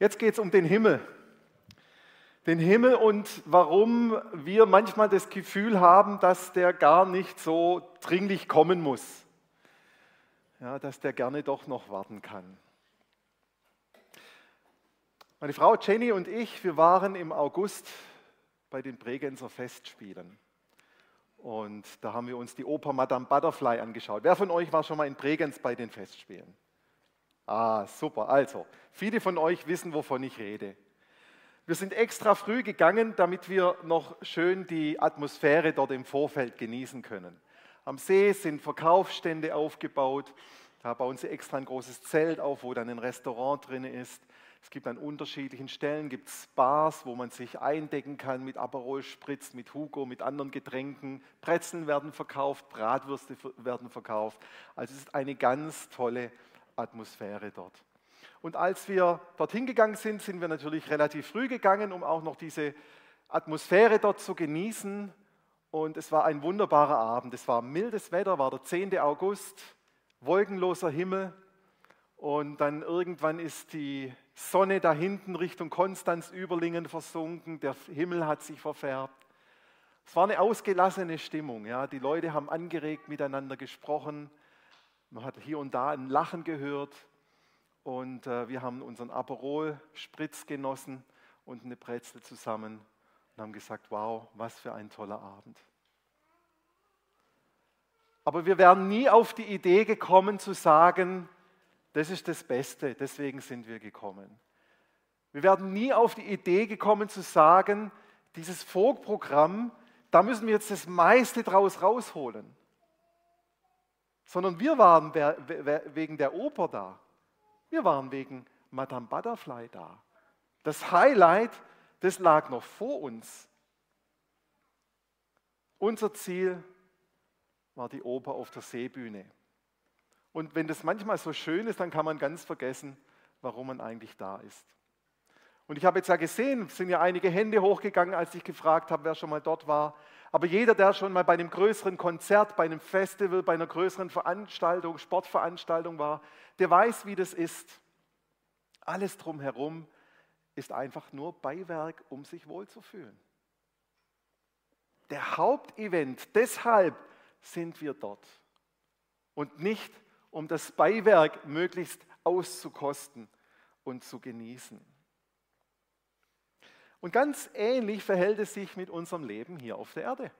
Jetzt geht es um den Himmel. Den Himmel und warum wir manchmal das Gefühl haben, dass der gar nicht so dringlich kommen muss. Ja, dass der gerne doch noch warten kann. Meine Frau Jenny und ich, wir waren im August bei den Bregenzer Festspielen. Und da haben wir uns die Oper Madame Butterfly angeschaut. Wer von euch war schon mal in Bregenz bei den Festspielen? Ah, super. Also, viele von euch wissen, wovon ich rede. Wir sind extra früh gegangen, damit wir noch schön die Atmosphäre dort im Vorfeld genießen können. Am See sind Verkaufsstände aufgebaut. Da bauen sie extra ein großes Zelt auf, wo dann ein Restaurant drin ist. Es gibt an unterschiedlichen Stellen gibt's Bars, wo man sich eindecken kann mit Aperol Spritz, mit Hugo, mit anderen Getränken. Brezeln werden verkauft, Bratwürste werden verkauft. Also es ist eine ganz tolle Atmosphäre dort. Und als wir dorthin gegangen sind, sind wir natürlich relativ früh gegangen, um auch noch diese Atmosphäre dort zu genießen. Und es war ein wunderbarer Abend. Es war mildes Wetter, war der 10. August, wolkenloser Himmel. Und dann irgendwann ist die Sonne da hinten Richtung Konstanz-Überlingen versunken. Der Himmel hat sich verfärbt. Es war eine ausgelassene Stimmung. Ja. Die Leute haben angeregt miteinander gesprochen. Man hat hier und da ein Lachen gehört und äh, wir haben unseren Aperol-Spritz genossen und eine Brezel zusammen und haben gesagt, wow, was für ein toller Abend. Aber wir wären nie auf die Idee gekommen zu sagen, das ist das Beste, deswegen sind wir gekommen. Wir werden nie auf die Idee gekommen zu sagen, dieses Folkprogramm, da müssen wir jetzt das meiste draus rausholen sondern wir waren wegen der Oper da. Wir waren wegen Madame Butterfly da. Das Highlight, das lag noch vor uns. Unser Ziel war die Oper auf der Seebühne. Und wenn das manchmal so schön ist, dann kann man ganz vergessen, warum man eigentlich da ist. Und ich habe jetzt ja gesehen, es sind ja einige Hände hochgegangen, als ich gefragt habe, wer schon mal dort war. Aber jeder, der schon mal bei einem größeren Konzert, bei einem Festival, bei einer größeren Veranstaltung, Sportveranstaltung war, der weiß, wie das ist. Alles drumherum ist einfach nur Beiwerk, um sich wohlzufühlen. Der Hauptevent, deshalb sind wir dort. Und nicht, um das Beiwerk möglichst auszukosten und zu genießen. Und ganz ähnlich verhält es sich mit unserem Leben hier auf der Erde.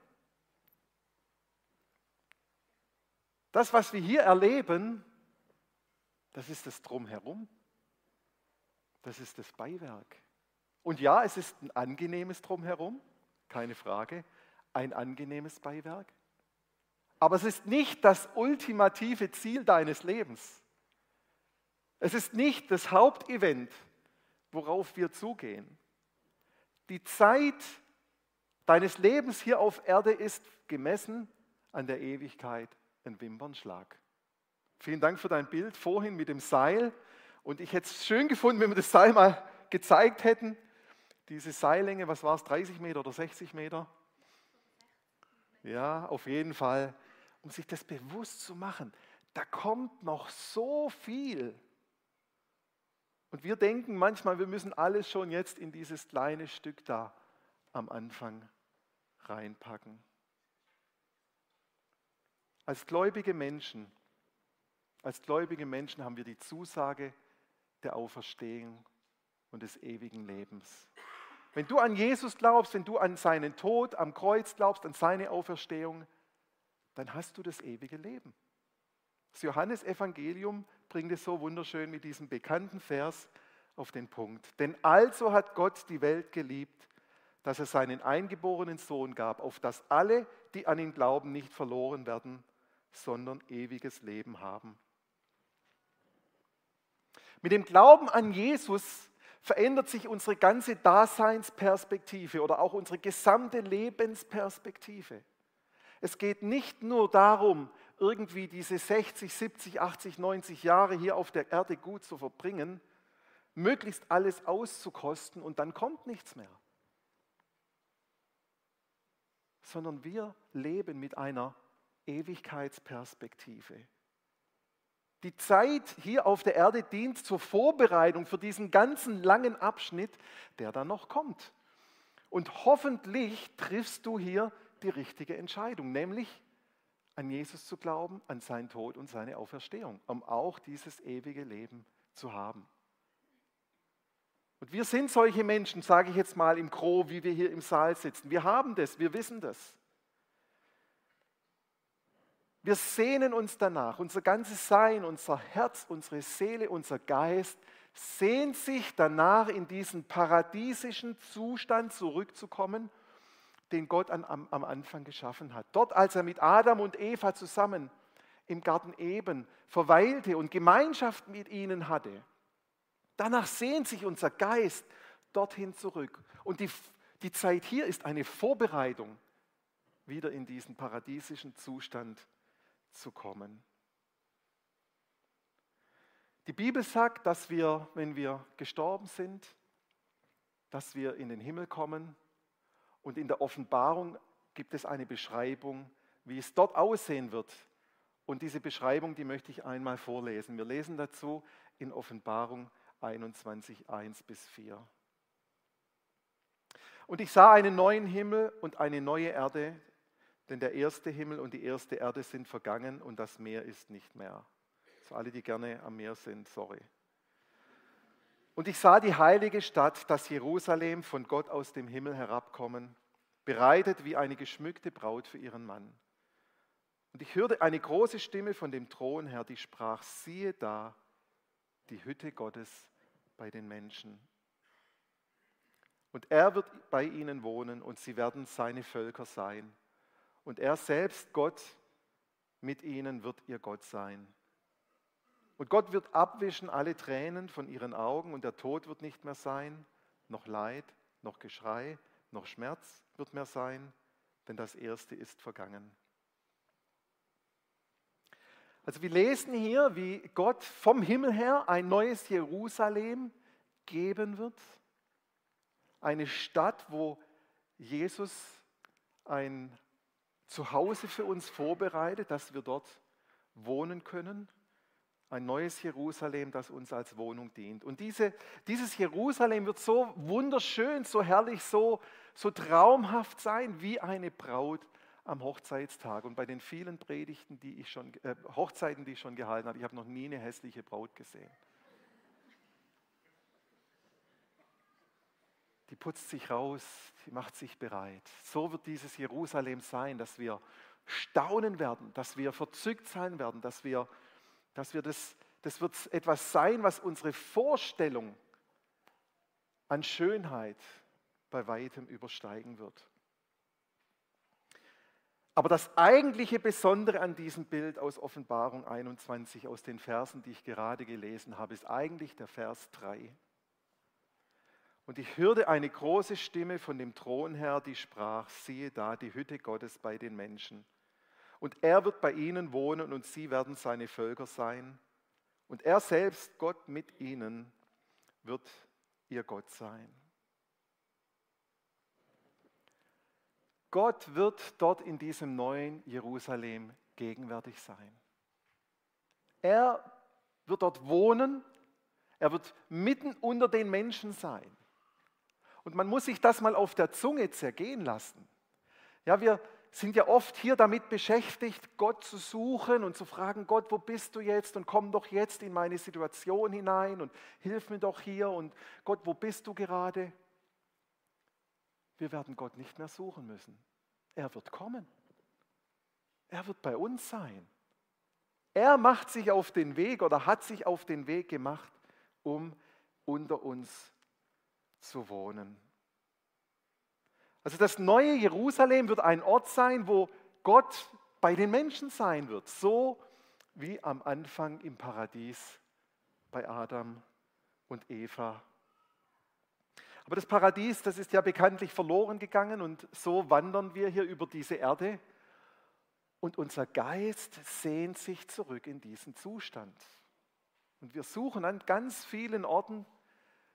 Das, was wir hier erleben, das ist das Drumherum. Das ist das Beiwerk. Und ja, es ist ein angenehmes Drumherum, keine Frage, ein angenehmes Beiwerk. Aber es ist nicht das ultimative Ziel deines Lebens. Es ist nicht das Hauptevent, worauf wir zugehen. Die Zeit deines Lebens hier auf Erde ist gemessen an der Ewigkeit ein Wimpernschlag. Vielen Dank für dein Bild vorhin mit dem Seil. Und ich hätte es schön gefunden, wenn wir das Seil mal gezeigt hätten. Diese Seillänge, was war es, 30 Meter oder 60 Meter? Ja, auf jeden Fall. Um sich das bewusst zu machen, da kommt noch so viel. Und wir denken manchmal, wir müssen alles schon jetzt in dieses kleine Stück da am Anfang reinpacken. Als gläubige Menschen, als gläubige Menschen haben wir die Zusage der Auferstehung und des ewigen Lebens. Wenn du an Jesus glaubst, wenn du an seinen Tod am Kreuz glaubst, an seine Auferstehung, dann hast du das ewige Leben. Das Johannesevangelium bringt es so wunderschön mit diesem bekannten Vers auf den Punkt. Denn also hat Gott die Welt geliebt, dass er seinen eingeborenen Sohn gab, auf dass alle, die an ihn glauben, nicht verloren werden, sondern ewiges Leben haben. Mit dem Glauben an Jesus verändert sich unsere ganze Daseinsperspektive oder auch unsere gesamte Lebensperspektive. Es geht nicht nur darum, irgendwie diese 60, 70, 80, 90 Jahre hier auf der Erde gut zu verbringen, möglichst alles auszukosten und dann kommt nichts mehr. Sondern wir leben mit einer Ewigkeitsperspektive. Die Zeit hier auf der Erde dient zur Vorbereitung für diesen ganzen langen Abschnitt, der dann noch kommt. Und hoffentlich triffst du hier die richtige Entscheidung, nämlich an Jesus zu glauben, an seinen Tod und seine Auferstehung, um auch dieses ewige Leben zu haben. Und wir sind solche Menschen, sage ich jetzt mal im Gro, wie wir hier im Saal sitzen. Wir haben das, wir wissen das. Wir sehnen uns danach, unser ganzes Sein, unser Herz, unsere Seele, unser Geist sehnt sich danach, in diesen paradiesischen Zustand zurückzukommen, den Gott an, am, am Anfang geschaffen hat. Dort, als er mit Adam und Eva zusammen im Garten Eden verweilte und Gemeinschaft mit ihnen hatte. Danach sehnt sich unser Geist dorthin zurück. Und die, die Zeit hier ist eine Vorbereitung, wieder in diesen paradiesischen Zustand zu kommen. Die Bibel sagt, dass wir, wenn wir gestorben sind, dass wir in den Himmel kommen. Und in der Offenbarung gibt es eine Beschreibung, wie es dort aussehen wird. Und diese Beschreibung, die möchte ich einmal vorlesen. Wir lesen dazu in Offenbarung 21, 1 bis 4. Und ich sah einen neuen Himmel und eine neue Erde, denn der erste Himmel und die erste Erde sind vergangen und das Meer ist nicht mehr. Für alle, die gerne am Meer sind, sorry. Und ich sah die heilige Stadt, das Jerusalem, von Gott aus dem Himmel herabkommen, bereitet wie eine geschmückte Braut für ihren Mann. Und ich hörte eine große Stimme von dem Thron her, die sprach, siehe da, die Hütte Gottes bei den Menschen. Und er wird bei ihnen wohnen und sie werden seine Völker sein und er selbst, Gott, mit ihnen wird ihr Gott sein. Und Gott wird abwischen alle Tränen von ihren Augen und der Tod wird nicht mehr sein, noch Leid, noch Geschrei, noch Schmerz wird mehr sein, denn das Erste ist vergangen. Also wir lesen hier, wie Gott vom Himmel her ein neues Jerusalem geben wird. Eine Stadt, wo Jesus ein Zuhause für uns vorbereitet, dass wir dort wohnen können. Ein neues Jerusalem, das uns als Wohnung dient. Und diese, dieses Jerusalem wird so wunderschön, so herrlich, so, so traumhaft sein wie eine Braut am Hochzeitstag. Und bei den vielen Predigten, die ich schon, äh, Hochzeiten, die ich schon gehalten habe, ich habe noch nie eine hässliche Braut gesehen. die putzt sich raus, die macht sich bereit. So wird dieses Jerusalem sein, dass wir staunen werden, dass wir verzückt sein werden, dass wir, dass wir das, das wird etwas sein, was unsere Vorstellung an Schönheit bei weitem übersteigen wird. Aber das eigentliche Besondere an diesem Bild aus Offenbarung 21, aus den Versen, die ich gerade gelesen habe, ist eigentlich der Vers 3. Und ich hörte eine große Stimme von dem Thron her, die sprach, siehe da die Hütte Gottes bei den Menschen. Und er wird bei ihnen wohnen und sie werden seine Völker sein. Und er selbst, Gott mit ihnen, wird ihr Gott sein. Gott wird dort in diesem neuen Jerusalem gegenwärtig sein. Er wird dort wohnen, er wird mitten unter den Menschen sein. Und man muss sich das mal auf der Zunge zergehen lassen. Ja, wir sind ja oft hier damit beschäftigt, Gott zu suchen und zu fragen, Gott, wo bist du jetzt? Und komm doch jetzt in meine Situation hinein und hilf mir doch hier. Und Gott, wo bist du gerade? Wir werden Gott nicht mehr suchen müssen. Er wird kommen. Er wird bei uns sein. Er macht sich auf den Weg oder hat sich auf den Weg gemacht, um unter uns zu wohnen. Also das neue Jerusalem wird ein Ort sein, wo Gott bei den Menschen sein wird, so wie am Anfang im Paradies bei Adam und Eva. Aber das Paradies, das ist ja bekanntlich verloren gegangen und so wandern wir hier über diese Erde und unser Geist sehnt sich zurück in diesen Zustand. Und wir suchen an ganz vielen Orten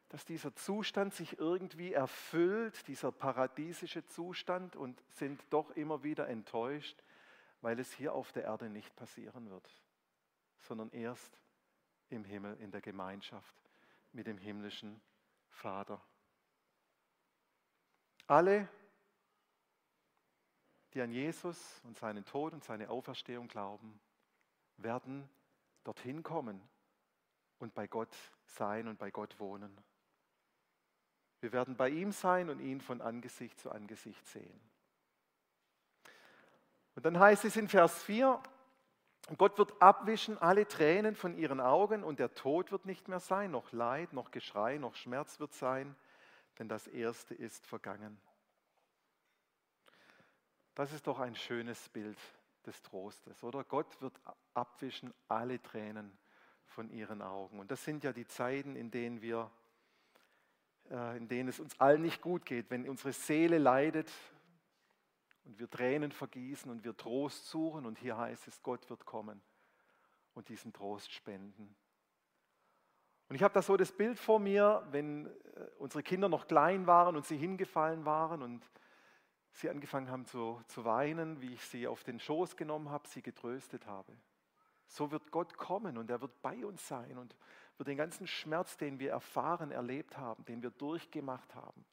dass dieser Zustand sich irgendwie erfüllt, dieser paradiesische Zustand und sind doch immer wieder enttäuscht, weil es hier auf der Erde nicht passieren wird. sondern erst im Himmel, in der Gemeinschaft mit dem himmlischen Vater. Alle, die an Jesus und seinen Tod und seine Auferstehung glauben, werden dorthin kommen und bei Gott sein und bei Gott wohnen. Wir werden bei ihm sein und ihn von Angesicht zu Angesicht sehen. Und dann heißt es in Vers 4, Gott wird abwischen alle Tränen von ihren Augen und der Tod wird nicht mehr sein, noch Leid, noch Geschrei, noch Schmerz wird sein, denn das Erste ist vergangen. Das ist doch ein schönes Bild des Trostes, oder? Gott wird abwischen alle Tränen von ihren Augen. Und das sind ja die Zeiten, in denen wir, in denen es uns allen nicht gut geht, wenn unsere Seele leidet und wir Tränen vergießen und wir Trost suchen. Und hier heißt es, Gott wird kommen und diesen Trost spenden. Und ich habe da so das Bild vor mir, wenn äh, unsere Kinder noch klein waren und sie hingefallen waren und sie angefangen haben zu, zu weinen, wie ich sie auf den Schoß genommen habe, sie getröstet habe. So wird Gott kommen und er wird bei uns sein und wird den ganzen Schmerz, den wir erfahren, erlebt haben, den wir durchgemacht haben,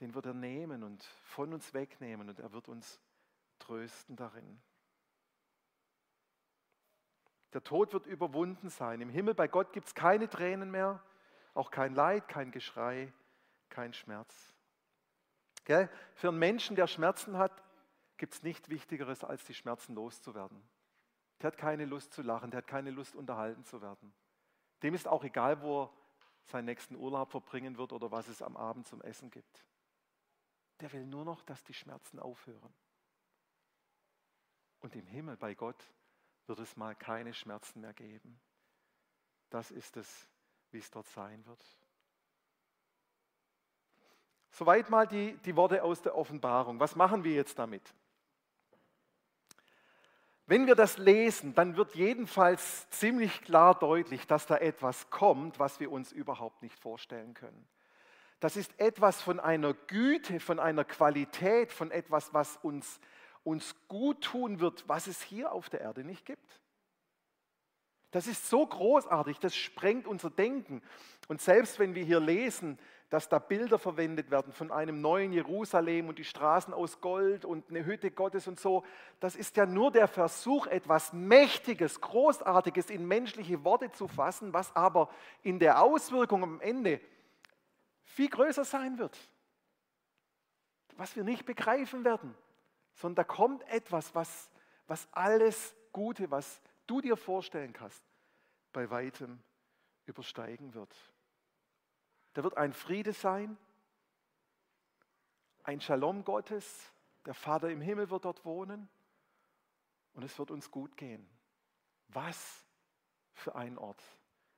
den wird er nehmen und von uns wegnehmen und er wird uns trösten darin. Der Tod wird überwunden sein. Im Himmel bei Gott gibt es keine Tränen mehr, auch kein Leid, kein Geschrei, kein Schmerz. Gell? Für einen Menschen, der Schmerzen hat, gibt es nichts Wichtigeres, als die Schmerzen loszuwerden. Der hat keine Lust zu lachen, der hat keine Lust, unterhalten zu werden. Dem ist auch egal, wo er seinen nächsten Urlaub verbringen wird oder was es am Abend zum Essen gibt. Der will nur noch, dass die Schmerzen aufhören. Und im Himmel bei Gott wird es mal keine Schmerzen mehr geben. Das ist es, wie es dort sein wird. Soweit mal die, die Worte aus der Offenbarung. Was machen wir jetzt damit? Wenn wir das lesen, dann wird jedenfalls ziemlich klar deutlich, dass da etwas kommt, was wir uns überhaupt nicht vorstellen können. Das ist etwas von einer Güte, von einer Qualität, von etwas, was uns, uns gut tun wird, was es hier auf der Erde nicht gibt. Das ist so großartig, das sprengt unser Denken. Und selbst wenn wir hier lesen, dass da Bilder verwendet werden von einem neuen Jerusalem und die Straßen aus Gold und eine Hütte Gottes und so. Das ist ja nur der Versuch, etwas Mächtiges, Großartiges in menschliche Worte zu fassen, was aber in der Auswirkung am Ende viel größer sein wird. Was wir nicht begreifen werden, sondern da kommt etwas, was, was alles Gute, was du dir vorstellen kannst, bei weitem übersteigen wird. Da wird ein Friede sein, ein Shalom Gottes, der Vater im Himmel wird dort wohnen und es wird uns gut gehen. Was für ein Ort,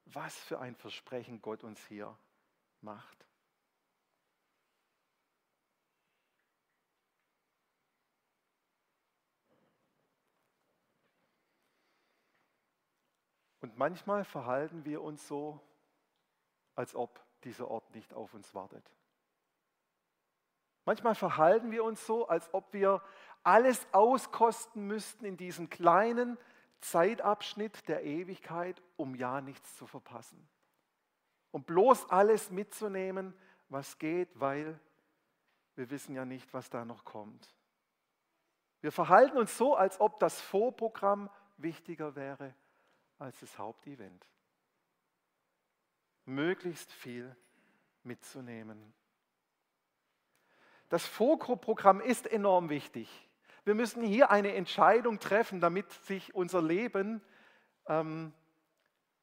was für ein Versprechen Gott uns hier macht. Und manchmal verhalten wir uns so, als ob dieser Ort nicht auf uns wartet. Manchmal verhalten wir uns so, als ob wir alles auskosten müssten in diesem kleinen Zeitabschnitt der Ewigkeit, um ja nichts zu verpassen. Um bloß alles mitzunehmen, was geht, weil wir wissen ja nicht, was da noch kommt. Wir verhalten uns so, als ob das Vorprogramm wichtiger wäre als das Hauptevent möglichst viel mitzunehmen. Das FOCRO-Programm ist enorm wichtig. Wir müssen hier eine Entscheidung treffen, damit sich unser Leben, ähm,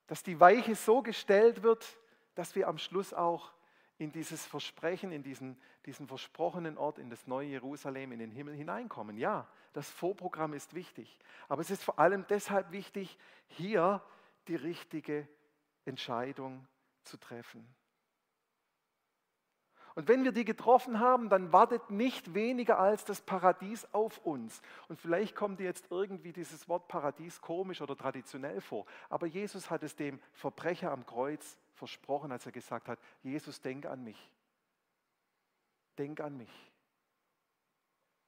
dass die Weiche so gestellt wird, dass wir am Schluss auch in dieses Versprechen, in diesen, diesen versprochenen Ort, in das neue Jerusalem, in den Himmel hineinkommen. Ja, das Vorprogramm ist wichtig. Aber es ist vor allem deshalb wichtig, hier die richtige Entscheidung zu treffen. Und wenn wir die getroffen haben, dann wartet nicht weniger als das Paradies auf uns. Und vielleicht kommt dir jetzt irgendwie dieses Wort Paradies komisch oder traditionell vor. Aber Jesus hat es dem Verbrecher am Kreuz versprochen, als er gesagt hat, Jesus, denk an mich. Denk an mich.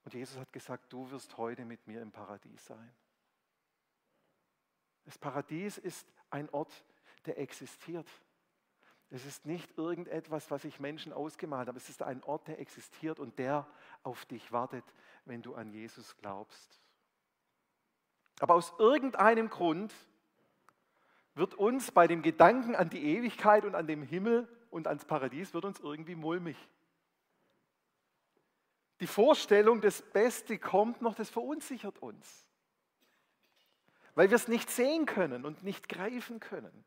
Und Jesus hat gesagt, du wirst heute mit mir im Paradies sein. Das Paradies ist ein Ort, der existiert. Es ist nicht irgendetwas, was sich Menschen ausgemalt haben. Es ist ein Ort, der existiert und der auf dich wartet, wenn du an Jesus glaubst. Aber aus irgendeinem Grund wird uns bei dem Gedanken an die Ewigkeit und an den Himmel und ans Paradies wird uns irgendwie mulmig. Die Vorstellung, das Beste kommt noch, das verunsichert uns, weil wir es nicht sehen können und nicht greifen können,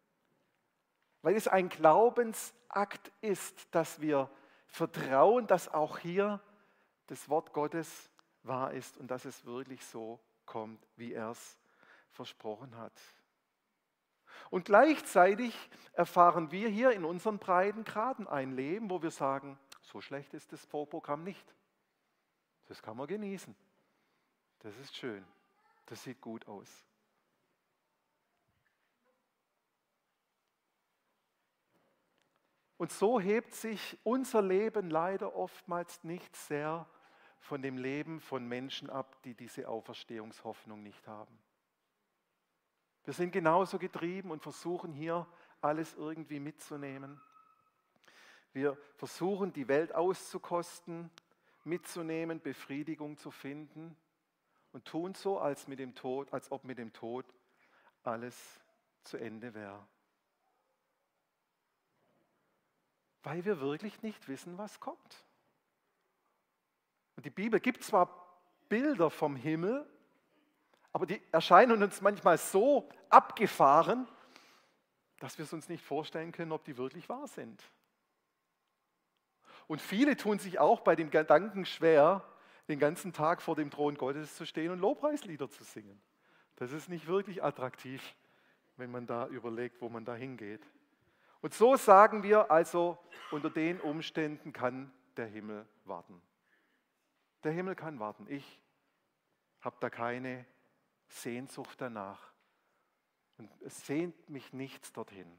weil es ein Glaubensakt ist, dass wir vertrauen, dass auch hier das Wort Gottes wahr ist und dass es wirklich so kommt, wie er es versprochen hat. Und gleichzeitig erfahren wir hier in unseren Breitengraden ein Leben, wo wir sagen, so schlecht ist das Vorprogramm nicht. Das kann man genießen. Das ist schön. Das sieht gut aus. Und so hebt sich unser Leben leider oftmals nicht sehr von dem Leben von Menschen ab, die diese Auferstehungshoffnung nicht haben. Wir sind genauso getrieben und versuchen hier alles irgendwie mitzunehmen. Wir versuchen die Welt auszukosten, mitzunehmen, Befriedigung zu finden und tun so, als, mit dem Tod, als ob mit dem Tod alles zu Ende wäre. Weil wir wirklich nicht wissen, was kommt. Und die Bibel gibt zwar Bilder vom Himmel, aber die erscheinen uns manchmal so abgefahren, dass wir es uns nicht vorstellen können, ob die wirklich wahr sind. Und viele tun sich auch bei dem Gedanken schwer, den ganzen Tag vor dem Thron Gottes zu stehen und Lobpreislieder zu singen. Das ist nicht wirklich attraktiv, wenn man da überlegt, wo man da hingeht. Und so sagen wir also, unter den Umständen kann der Himmel warten. Der Himmel kann warten. Ich habe da keine Sehnsucht danach. Und es sehnt mich nichts dorthin.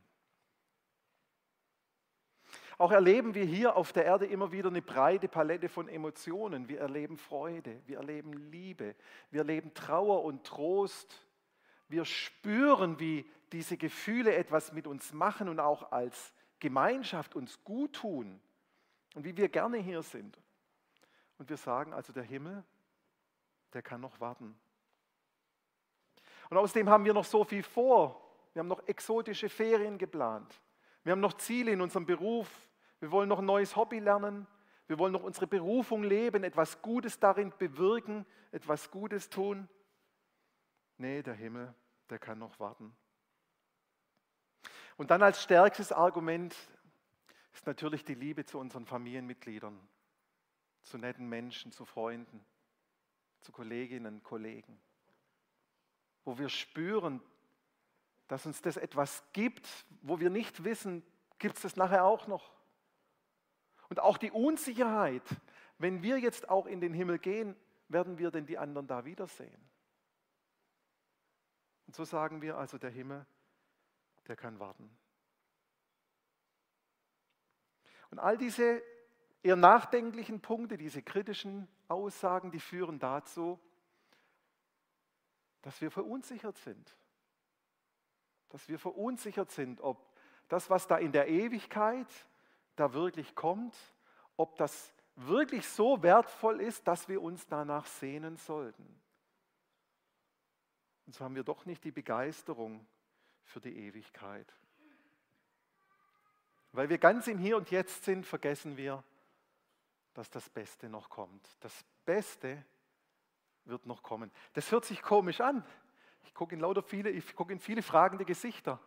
Auch erleben wir hier auf der Erde immer wieder eine breite Palette von Emotionen. Wir erleben Freude, wir erleben Liebe, wir erleben Trauer und Trost. Wir spüren, wie diese Gefühle etwas mit uns machen und auch als Gemeinschaft uns gut tun und wie wir gerne hier sind. Und wir sagen also, der Himmel, der kann noch warten. Und außerdem haben wir noch so viel vor. Wir haben noch exotische Ferien geplant. Wir haben noch Ziele in unserem Beruf. Wir wollen noch ein neues Hobby lernen. Wir wollen noch unsere Berufung leben, etwas Gutes darin bewirken, etwas Gutes tun. Nee, der Himmel, der kann noch warten. Und dann als stärkstes Argument ist natürlich die Liebe zu unseren Familienmitgliedern, zu netten Menschen, zu Freunden, zu Kolleginnen, Kollegen wo wir spüren, dass uns das etwas gibt, wo wir nicht wissen, gibt es das nachher auch noch. Und auch die Unsicherheit, wenn wir jetzt auch in den Himmel gehen, werden wir denn die anderen da wiedersehen? Und so sagen wir also, der Himmel, der kann warten. Und all diese eher nachdenklichen Punkte, diese kritischen Aussagen, die führen dazu, dass wir verunsichert sind. Dass wir verunsichert sind, ob das, was da in der Ewigkeit da wirklich kommt, ob das wirklich so wertvoll ist, dass wir uns danach sehnen sollten. Und so haben wir doch nicht die Begeisterung für die Ewigkeit. Weil wir ganz im Hier und Jetzt sind, vergessen wir, dass das Beste noch kommt. Das Beste wird noch kommen. Das hört sich komisch an. Ich gucke in lauter viele, ich gucke in viele fragende Gesichter.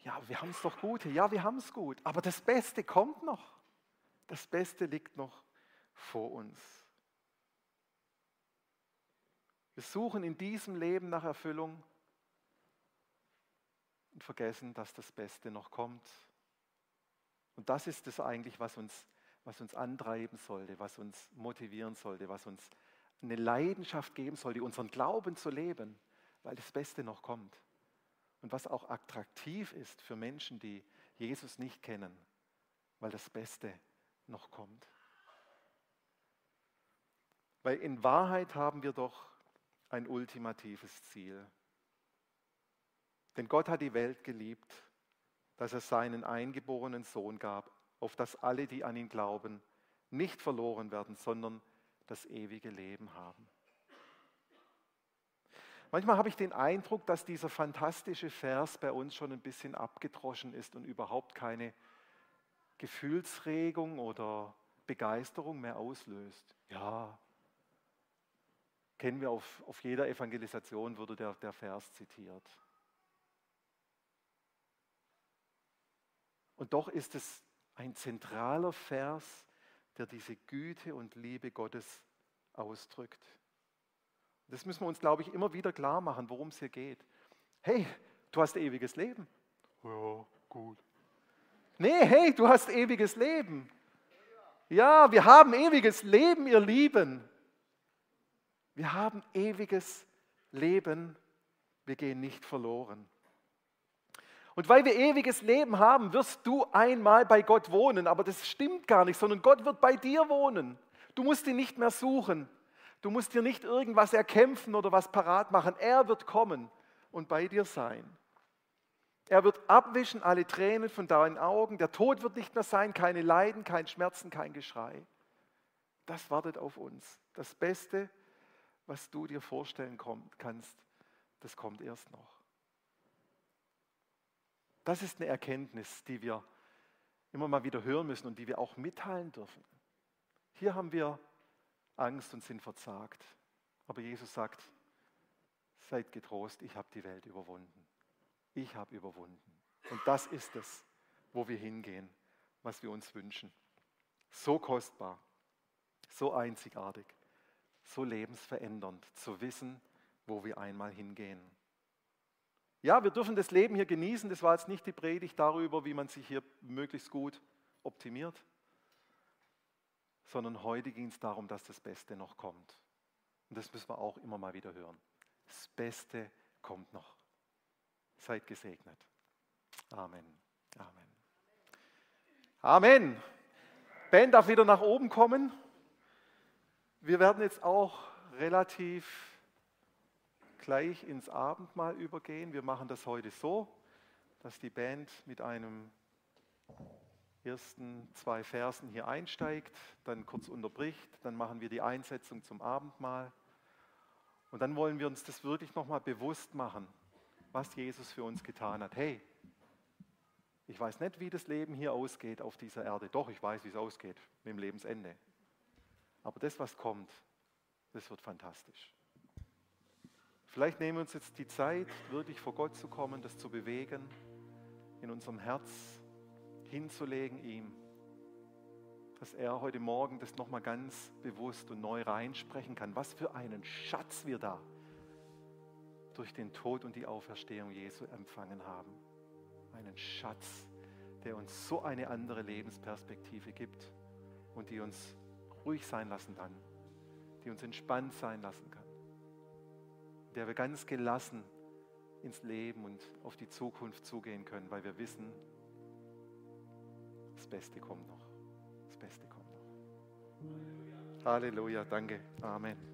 Ja, wir haben es doch gut. Ja, wir haben es gut. Aber das Beste kommt noch. Das Beste liegt noch vor uns. Wir suchen in diesem Leben nach Erfüllung und vergessen, dass das Beste noch kommt. Und das ist es eigentlich, was uns, was uns antreiben sollte, was uns motivieren sollte, was uns eine Leidenschaft geben sollte, unseren Glauben zu leben, weil das Beste noch kommt. Und was auch attraktiv ist für Menschen, die Jesus nicht kennen, weil das Beste noch kommt. Weil in Wahrheit haben wir doch ein ultimatives Ziel. Denn Gott hat die Welt geliebt, dass er seinen eingeborenen Sohn gab, auf dass alle, die an ihn glauben, nicht verloren werden, sondern das ewige Leben haben. Manchmal habe ich den Eindruck, dass dieser fantastische Vers bei uns schon ein bisschen abgedroschen ist und überhaupt keine Gefühlsregung oder Begeisterung mehr auslöst. Ja, kennen wir auf, auf jeder Evangelisation, wurde der, der Vers zitiert. Und doch ist es ein zentraler Vers, der diese Güte und Liebe Gottes ausdrückt. Das müssen wir uns, glaube ich, immer wieder klar machen, worum es hier geht. Hey, du hast ewiges Leben. Ja, gut. Nee, hey, du hast ewiges Leben. Ja, wir haben ewiges Leben, ihr Lieben. Wir haben ewiges Leben. Wir gehen nicht verloren. Und weil wir ewiges Leben haben, wirst du einmal bei Gott wohnen. Aber das stimmt gar nicht, sondern Gott wird bei dir wohnen. Du musst ihn nicht mehr suchen. Du musst dir nicht irgendwas erkämpfen oder was parat machen. Er wird kommen und bei dir sein. Er wird abwischen alle Tränen von deinen Augen. Der Tod wird nicht mehr sein, keine Leiden, kein Schmerzen, kein Geschrei. Das wartet auf uns. Das Beste, was du dir vorstellen kannst, das kommt erst noch. Das ist eine Erkenntnis, die wir immer mal wieder hören müssen und die wir auch mitteilen dürfen. Hier haben wir Angst und sind verzagt. Aber Jesus sagt, seid getrost, ich habe die Welt überwunden. Ich habe überwunden. Und das ist es, wo wir hingehen, was wir uns wünschen. So kostbar, so einzigartig, so lebensverändernd zu wissen, wo wir einmal hingehen. Ja, wir dürfen das Leben hier genießen. Das war jetzt nicht die Predigt darüber, wie man sich hier möglichst gut optimiert sondern heute ging es darum, dass das Beste noch kommt. Und das müssen wir auch immer mal wieder hören. Das Beste kommt noch. Seid gesegnet. Amen. Amen. Amen. Ben darf wieder nach oben kommen. Wir werden jetzt auch relativ gleich ins Abendmahl übergehen. Wir machen das heute so, dass die Band mit einem ersten zwei Versen hier einsteigt, dann kurz unterbricht, dann machen wir die Einsetzung zum Abendmahl. Und dann wollen wir uns das wirklich nochmal bewusst machen, was Jesus für uns getan hat. Hey, ich weiß nicht, wie das Leben hier ausgeht auf dieser Erde. Doch, ich weiß, wie es ausgeht mit dem Lebensende. Aber das, was kommt, das wird fantastisch. Vielleicht nehmen wir uns jetzt die Zeit, wirklich vor Gott zu kommen, das zu bewegen in unserem Herz, hinzulegen ihm, dass er heute Morgen das nochmal ganz bewusst und neu reinsprechen kann. Was für einen Schatz wir da durch den Tod und die Auferstehung Jesu empfangen haben. Einen Schatz, der uns so eine andere Lebensperspektive gibt und die uns ruhig sein lassen kann, die uns entspannt sein lassen kann, der wir ganz gelassen ins Leben und auf die Zukunft zugehen können, weil wir wissen, das Beste kommt noch. Das Beste kommt noch. Halleluja, danke. Amen.